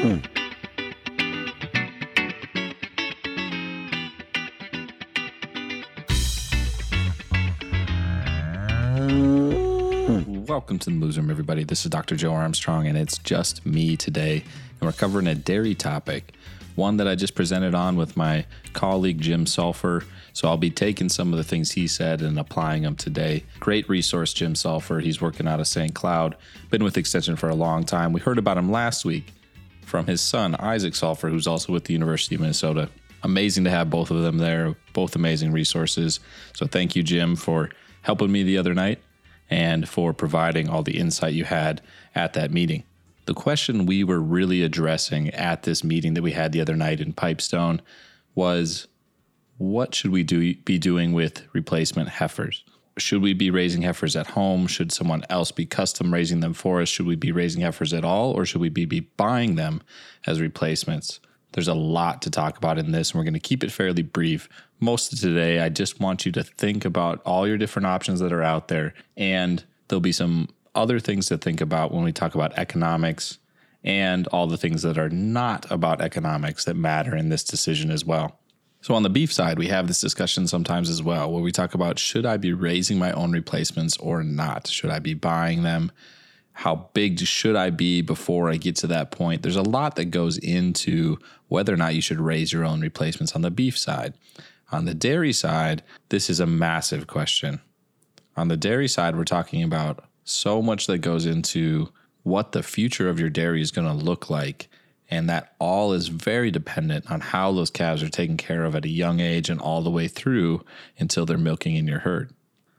Mm. Welcome to the Moos Room, everybody. This is Dr. Joe Armstrong, and it's just me today. And we're covering a dairy topic, one that I just presented on with my colleague Jim Salfer. So I'll be taking some of the things he said and applying them today. Great resource, Jim Salfer. He's working out of St. Cloud, been with Extension for a long time. We heard about him last week from his son, Isaac Salfer, who's also with the University of Minnesota. Amazing to have both of them there, both amazing resources. So thank you, Jim, for helping me the other night and for providing all the insight you had at that meeting. The question we were really addressing at this meeting that we had the other night in Pipestone was what should we do, be doing with replacement heifers? Should we be raising heifers at home? Should someone else be custom raising them for us? Should we be raising heifers at all, or should we be, be buying them as replacements? There's a lot to talk about in this, and we're going to keep it fairly brief. Most of today, I just want you to think about all your different options that are out there, and there'll be some other things to think about when we talk about economics and all the things that are not about economics that matter in this decision as well. So, on the beef side, we have this discussion sometimes as well where we talk about should I be raising my own replacements or not? Should I be buying them? how big should I be before I get to that point? There's a lot that goes into whether or not you should raise your own replacements on the beef side. On the dairy side, this is a massive question. On the dairy side, we're talking about so much that goes into what the future of your dairy is going to look like. And that all is very dependent on how those calves are taken care of at a young age and all the way through until they're milking in your herd.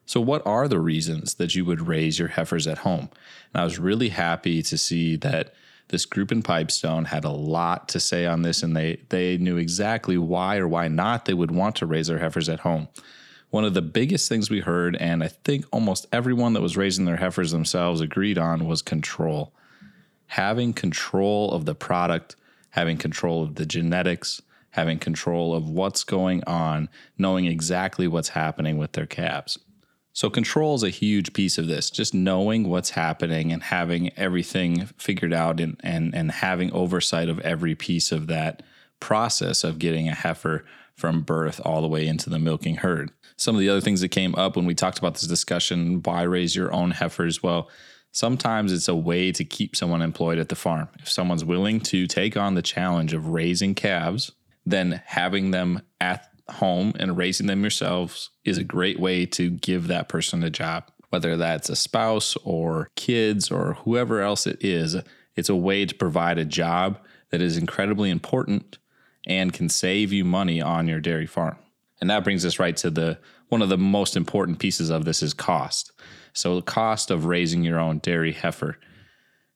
So, what are the reasons that you would raise your heifers at home? And I was really happy to see that this group in Pipestone had a lot to say on this, and they they knew exactly why or why not they would want to raise their heifers at home. One of the biggest things we heard, and I think almost everyone that was raising their heifers themselves agreed on, was control. Having control of the product, having control of the genetics, having control of what's going on, knowing exactly what's happening with their calves. So, control is a huge piece of this, just knowing what's happening and having everything figured out and, and, and having oversight of every piece of that process of getting a heifer from birth all the way into the milking herd. Some of the other things that came up when we talked about this discussion why raise your own heifers? Well, sometimes it's a way to keep someone employed at the farm. If someone's willing to take on the challenge of raising calves, then having them at home and raising them yourselves is a great way to give that person a job. Whether that's a spouse or kids or whoever else it is, it's a way to provide a job that is incredibly important and can save you money on your dairy farm. And that brings us right to the one of the most important pieces of this is cost. So the cost of raising your own dairy heifer.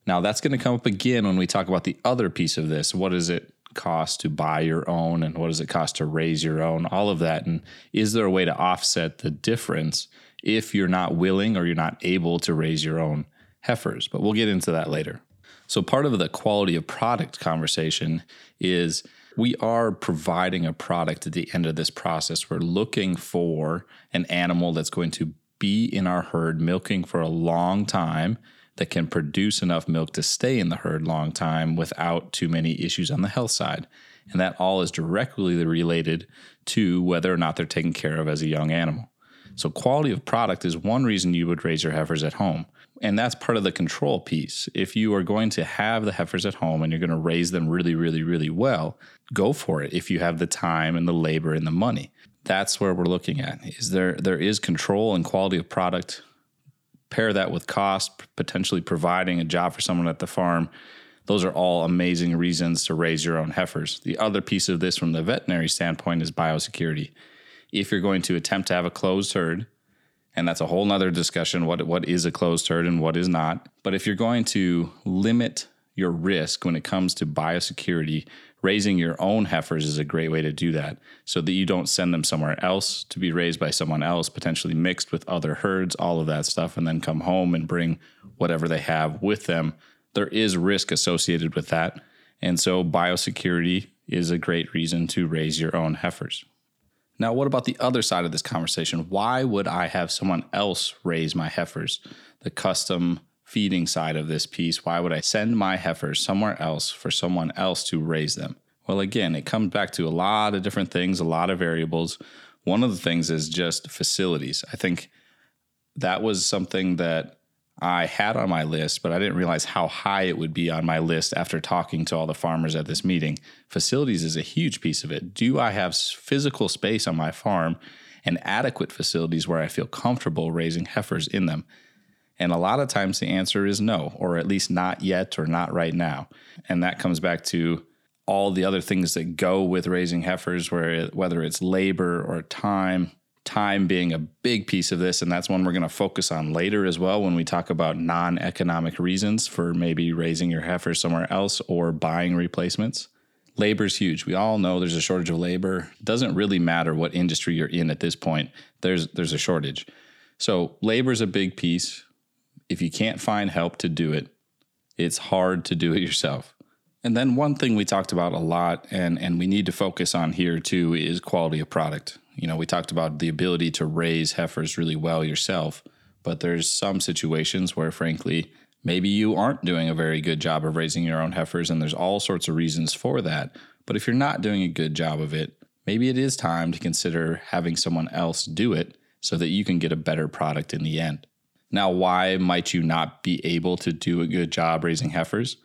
Now that's going to come up again when we talk about the other piece of this. What does it cost to buy your own and what does it cost to raise your own, all of that. And is there a way to offset the difference if you're not willing or you're not able to raise your own heifers? But we'll get into that later. So, part of the quality of product conversation is we are providing a product at the end of this process. We're looking for an animal that's going to be in our herd milking for a long time that can produce enough milk to stay in the herd long time without too many issues on the health side. And that all is directly related to whether or not they're taken care of as a young animal. So, quality of product is one reason you would raise your heifers at home. And that's part of the control piece. If you are going to have the heifers at home and you're going to raise them really, really, really well, go for it if you have the time and the labor and the money. That's where we're looking at. Is there there is control and quality of product pair that with cost, potentially providing a job for someone at the farm, those are all amazing reasons to raise your own heifers. The other piece of this from the veterinary standpoint is biosecurity. If you're going to attempt to have a closed herd, and that's a whole nother discussion what, what is a closed herd and what is not. But if you're going to limit your risk when it comes to biosecurity, raising your own heifers is a great way to do that so that you don't send them somewhere else to be raised by someone else, potentially mixed with other herds, all of that stuff, and then come home and bring whatever they have with them. There is risk associated with that. And so biosecurity is a great reason to raise your own heifers. Now, what about the other side of this conversation? Why would I have someone else raise my heifers? The custom feeding side of this piece. Why would I send my heifers somewhere else for someone else to raise them? Well, again, it comes back to a lot of different things, a lot of variables. One of the things is just facilities. I think that was something that I had on my list, but I didn't realize how high it would be on my list after talking to all the farmers at this meeting. Facilities is a huge piece of it. Do I have physical space on my farm and adequate facilities where I feel comfortable raising heifers in them? And a lot of times the answer is no, or at least not yet or not right now. And that comes back to all the other things that go with raising heifers, where whether it's labor or time, time being a big piece of this. And that's one we're going to focus on later as well when we talk about non economic reasons for maybe raising your heifers somewhere else or buying replacements. Labor is huge. We all know there's a shortage of labor. It doesn't really matter what industry you're in at this point, there's, there's a shortage. So, labor is a big piece if you can't find help to do it, it's hard to do it yourself. And then one thing we talked about a lot and and we need to focus on here too is quality of product. You know, we talked about the ability to raise heifers really well yourself, but there's some situations where frankly maybe you aren't doing a very good job of raising your own heifers and there's all sorts of reasons for that. But if you're not doing a good job of it, maybe it is time to consider having someone else do it so that you can get a better product in the end. Now, why might you not be able to do a good job raising heifers?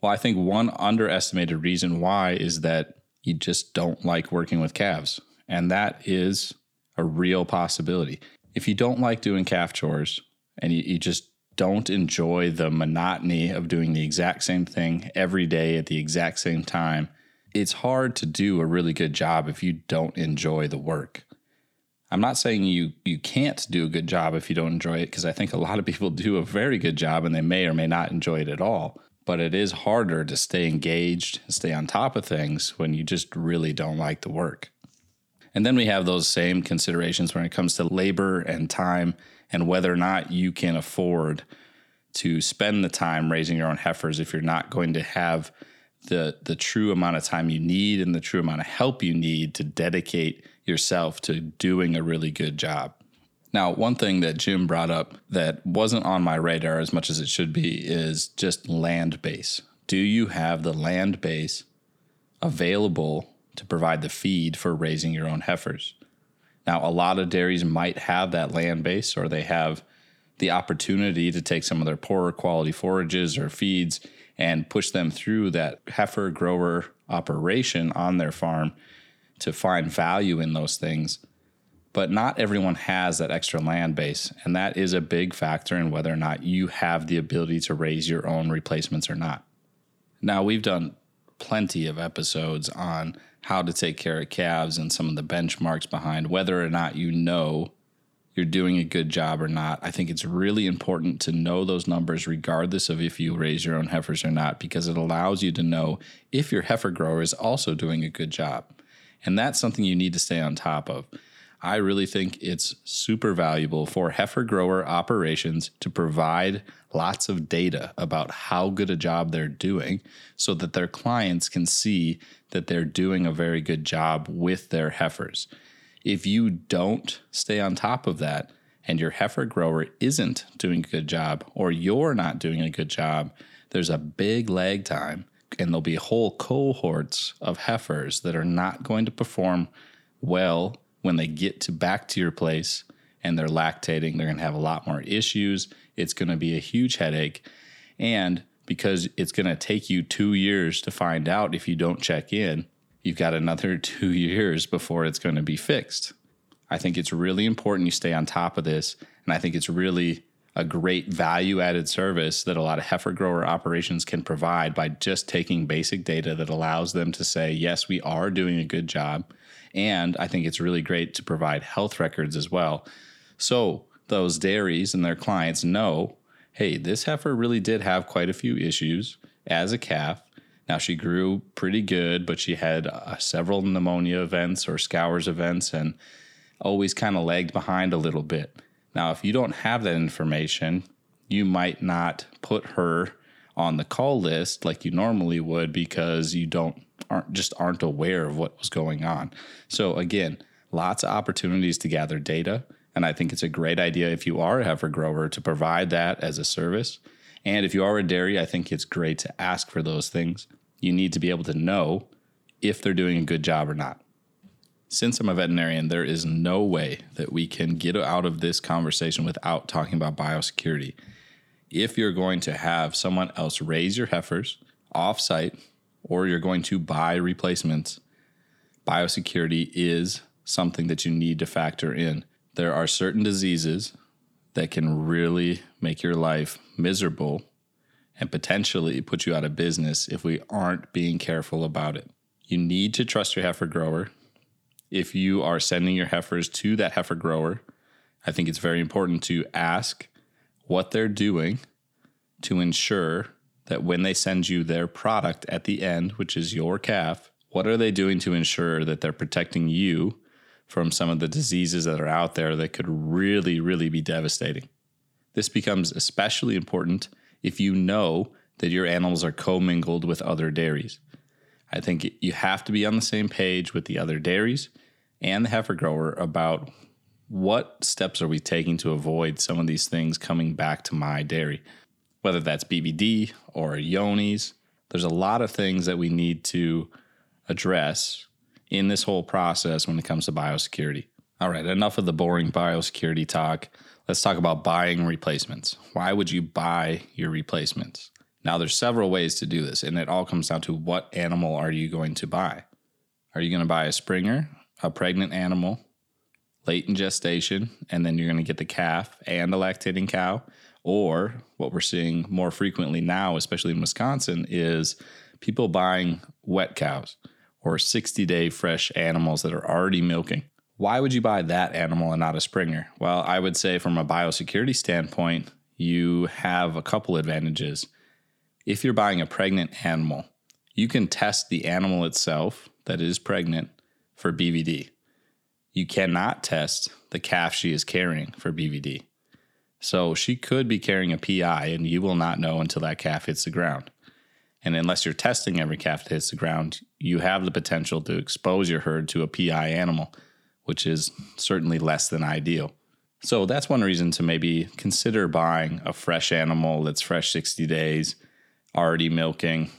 Well, I think one underestimated reason why is that you just don't like working with calves. And that is a real possibility. If you don't like doing calf chores and you, you just don't enjoy the monotony of doing the exact same thing every day at the exact same time, it's hard to do a really good job if you don't enjoy the work. I'm not saying you you can't do a good job if you don't enjoy it because I think a lot of people do a very good job and they may or may not enjoy it at all. But it is harder to stay engaged, stay on top of things when you just really don't like the work. And then we have those same considerations when it comes to labor and time and whether or not you can afford to spend the time raising your own heifers if you're not going to have the the true amount of time you need and the true amount of help you need to dedicate yourself to doing a really good job. Now, one thing that Jim brought up that wasn't on my radar as much as it should be is just land base. Do you have the land base available to provide the feed for raising your own heifers? Now, a lot of dairies might have that land base or they have the opportunity to take some of their poorer quality forages or feeds and push them through that heifer grower operation on their farm to find value in those things. But not everyone has that extra land base. And that is a big factor in whether or not you have the ability to raise your own replacements or not. Now, we've done plenty of episodes on how to take care of calves and some of the benchmarks behind whether or not you know you're doing a good job or not. I think it's really important to know those numbers, regardless of if you raise your own heifers or not, because it allows you to know if your heifer grower is also doing a good job. And that's something you need to stay on top of. I really think it's super valuable for heifer grower operations to provide lots of data about how good a job they're doing so that their clients can see that they're doing a very good job with their heifers. If you don't stay on top of that and your heifer grower isn't doing a good job or you're not doing a good job, there's a big lag time and there'll be whole cohorts of heifers that are not going to perform well when they get to back to your place and they're lactating. They're going to have a lot more issues. It's going to be a huge headache. And because it's going to take you two years to find out if you don't check in, you've got another two years before it's going to be fixed. I think it's really important you stay on top of this. And I think it's really a great value added service that a lot of heifer grower operations can provide by just taking basic data that allows them to say, yes, we are doing a good job. And I think it's really great to provide health records as well. So those dairies and their clients know hey, this heifer really did have quite a few issues as a calf. Now she grew pretty good, but she had uh, several pneumonia events or scours events and always kind of lagged behind a little bit. Now, if you don't have that information, you might not put her on the call list like you normally would because you don't aren't just aren't aware of what was going on. So again, lots of opportunities to gather data, and I think it's a great idea if you are a heifer grower to provide that as a service. And if you are a dairy, I think it's great to ask for those things. You need to be able to know if they're doing a good job or not. Since I'm a veterinarian, there is no way that we can get out of this conversation without talking about biosecurity. If you're going to have someone else raise your heifers off site or you're going to buy replacements, biosecurity is something that you need to factor in. There are certain diseases that can really make your life miserable and potentially put you out of business if we aren't being careful about it. You need to trust your heifer grower. If you are sending your heifers to that heifer grower, I think it's very important to ask what they're doing to ensure that when they send you their product at the end, which is your calf, what are they doing to ensure that they're protecting you from some of the diseases that are out there that could really, really be devastating? This becomes especially important if you know that your animals are commingled with other dairies. I think you have to be on the same page with the other dairies and the heifer grower about what steps are we taking to avoid some of these things coming back to my dairy whether that's BVD or Johne's, There's a lot of things that we need to address in this whole process when it comes to biosecurity. All right, enough of the boring biosecurity talk. Let's talk about buying replacements. Why would you buy your replacements? Now, there's several ways to do this, and it all comes down to what animal are you going to buy? Are you going to buy a Springer, a pregnant animal, late in gestation, and then you're going to get the calf and a lactating cow? Or what we're seeing more frequently now, especially in Wisconsin, is people buying wet cows or 60 day fresh animals that are already milking. Why would you buy that animal and not a Springer? Well, I would say from a biosecurity standpoint, you have a couple advantages. If you're buying a pregnant animal, you can test the animal itself that is pregnant for BVD. You cannot test the calf she is carrying for BVD. So she could be carrying a PI, and you will not know until that calf hits the ground. And unless you're testing every calf that hits the ground, you have the potential to expose your herd to a PI animal, which is certainly less than ideal. So that's one reason to maybe consider buying a fresh animal that's fresh 60 days, already milking,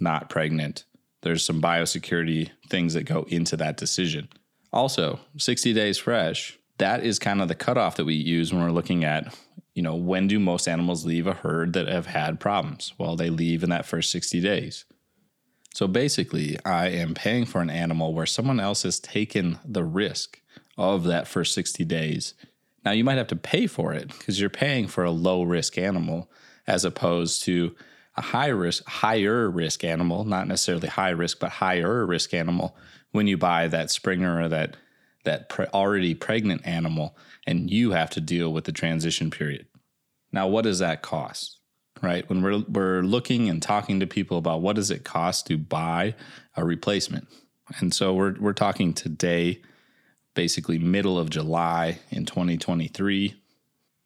not pregnant. There's some biosecurity things that go into that decision. Also, 60 days fresh that is kind of the cutoff that we use when we're looking at, you know, when do most animals leave a herd that have had problems? Well, they leave in that first 60 days. So basically, I am paying for an animal where someone else has taken the risk of that first 60 days. Now, you might have to pay for it because you're paying for a low risk animal as opposed to a high risk, higher risk animal, not necessarily high risk, but higher risk animal when you buy that Springer or that that pre- already pregnant animal and you have to deal with the transition period. Now, what does that cost? Right? When we're we're looking and talking to people about what does it cost to buy a replacement. And so we're we're talking today basically middle of July in 2023.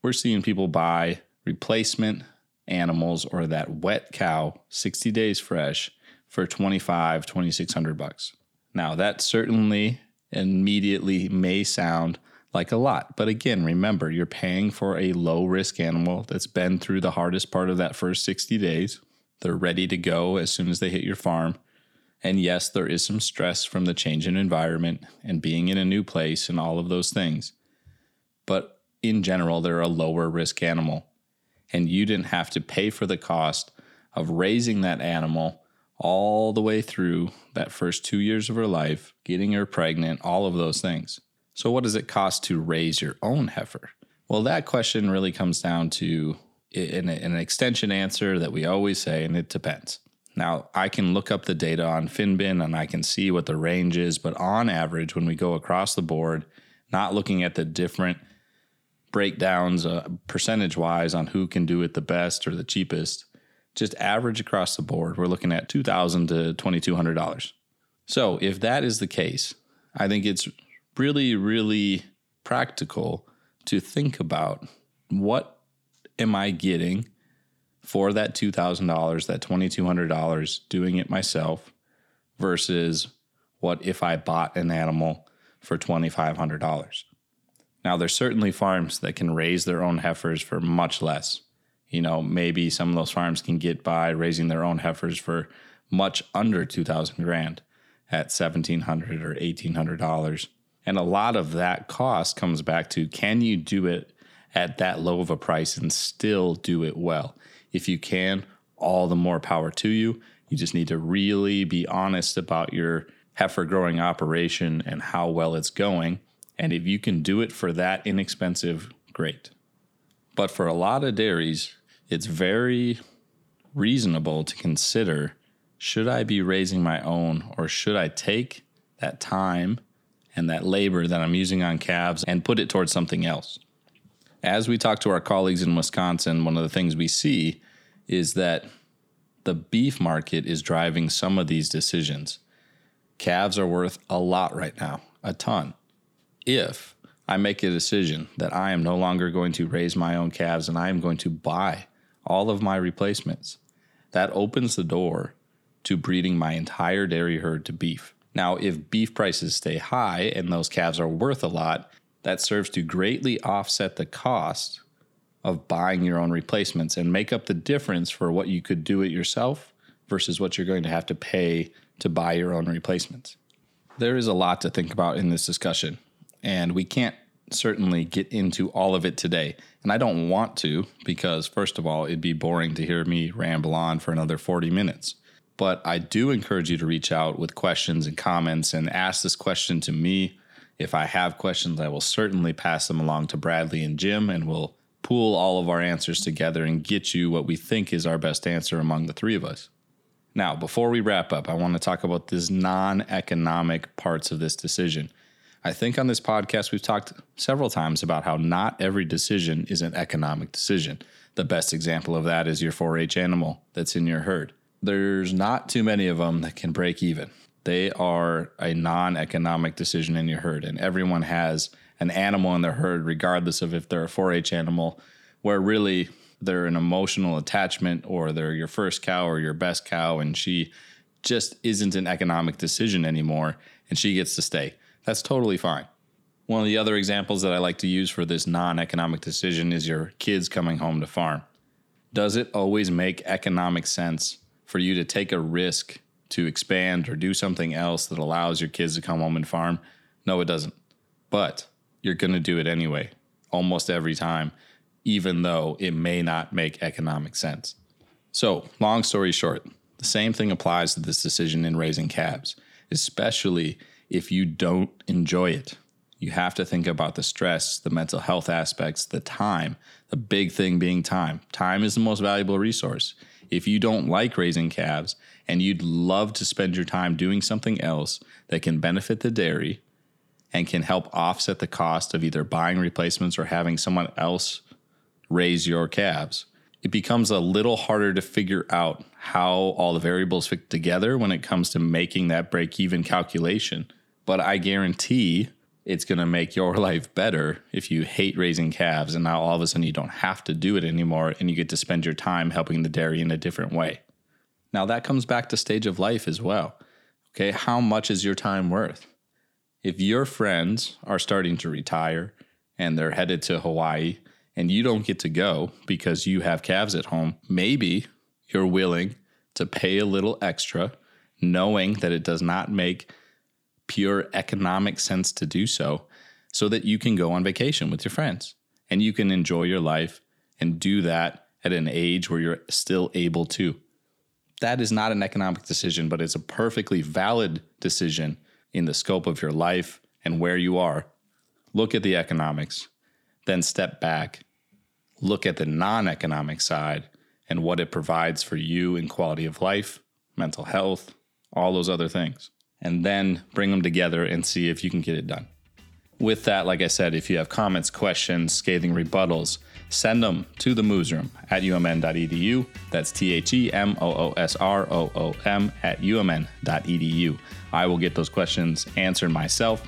We're seeing people buy replacement animals or that wet cow 60 days fresh for 25 2600 bucks. Now, that certainly immediately may sound like a lot. But again, remember, you're paying for a low risk animal that's been through the hardest part of that first 60 days. They're ready to go as soon as they hit your farm. And yes, there is some stress from the change in environment and being in a new place and all of those things. But in general, they're a lower risk animal. And you didn't have to pay for the cost of raising that animal all the way through that first two years of her life, getting her pregnant, all of those things. So, what does it cost to raise your own heifer? Well, that question really comes down to an, an extension answer that we always say, and it depends. Now, I can look up the data on Finbin and I can see what the range is, but on average, when we go across the board, not looking at the different breakdowns uh, percentage wise on who can do it the best or the cheapest, just average across the board, we're looking at 2,000 to $2,200. So if that is the case, I think it's really, really practical to think about what am I getting for that $2,000, that $2,200 doing it myself versus what if I bought an animal for $2,500. Now, there's certainly farms that can raise their own heifers for much less You know, maybe some of those farms can get by raising their own heifers for much under 2000 grand at 1700 or 1800 dollars. And a lot of that cost comes back to can you do it at that low of a price and still do it well? If you can, all the more power to you. You just need to really be honest about your heifer growing operation and how well it's going. And if you can do it for that inexpensive, great. But for a lot of dairies, it's very reasonable to consider should I be raising my own or should I take that time and that labor that I'm using on calves and put it towards something else? As we talk to our colleagues in Wisconsin, one of the things we see is that the beef market is driving some of these decisions. Calves are worth a lot right now, a ton. If I make a decision that I am no longer going to raise my own calves and I am going to buy all of my replacements, that opens the door to breeding my entire dairy herd to beef. Now, if beef prices stay high and those calves are worth a lot, that serves to greatly offset the cost of buying your own replacements and make up the difference for what you could do it yourself versus what you're going to have to pay to buy your own replacements. There is a lot to think about in this discussion, and we can't certainly get into all of it today. And I don't want to because, first of all, it'd be boring to hear me ramble on for another 40 minutes. But I do encourage you to reach out with questions and comments and ask this question to me. If I have questions, I will certainly pass them along to Bradley and Jim, and we'll pool all of our answers together and get you what we think is our best answer among the three of us. Now, before we wrap up, I want to talk about these non economic parts of this decision. I think on this podcast, we've talked several times about how not every decision is an economic decision. The best example of that is your 4 H animal that's in your herd. There's not too many of them that can break even. They are a non economic decision in your herd, and everyone has an animal in their herd, regardless of if they're a 4 H animal, where really they're an emotional attachment or they're your first cow or your best cow, and she just isn't an economic decision anymore, and she gets to stay. That's totally fine. One of the other examples that I like to use for this non economic decision is your kids coming home to farm. Does it always make economic sense for you to take a risk to expand or do something else that allows your kids to come home and farm? No, it doesn't. But you're going to do it anyway, almost every time, even though it may not make economic sense. So, long story short, the same thing applies to this decision in raising calves, especially if you don't enjoy it. You have to think about the stress, the mental health aspects, the time, the big thing being time. Time is the most valuable resource. If you don't like raising calves and you'd love to spend your time doing something else that can benefit the dairy and can help offset the cost of either buying replacements or having someone else raise your calves, it becomes a little harder to figure out how all the variables fit together when it comes to making that break even calculation but I guarantee it's going to make your life better if you hate raising calves and now all of a sudden you don't have to do it anymore and you get to spend your time helping the dairy in a different way. Now that comes back to stage of life as well. Okay, how much is your time worth? If your friends are starting to retire and they're headed to Hawaii and you don't get to go because you have calves at home, maybe you're willing to pay a little extra knowing that it does not make pure economic sense to do so so that you can go on vacation with your friends and you can enjoy your life and do that at an age where you're still able to. That is not an economic decision, but it's a perfectly valid decision in the scope of your life and where you are. Look at the economics, then step back, look at the non economic side and what it provides for you in quality of life, mental health, all those other things and then bring them together and see if you can get it done. With that, like I said, if you have comments, questions, scathing rebuttals, send them to the moosroom at umn.edu. That's T H E M O O S R O O M at umn.edu. I will get those questions answered myself,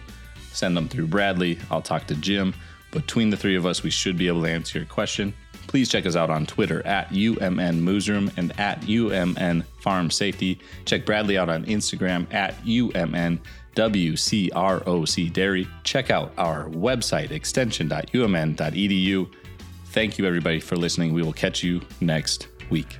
send them through Bradley. I'll talk to Jim. Between the three of us, we should be able to answer your question. Please check us out on Twitter at UMN Moosroom and at UMN Farm Safety. Check Bradley out on Instagram at UMN WCROC Dairy. Check out our website, extension.umn.edu. Thank you, everybody, for listening. We will catch you next week.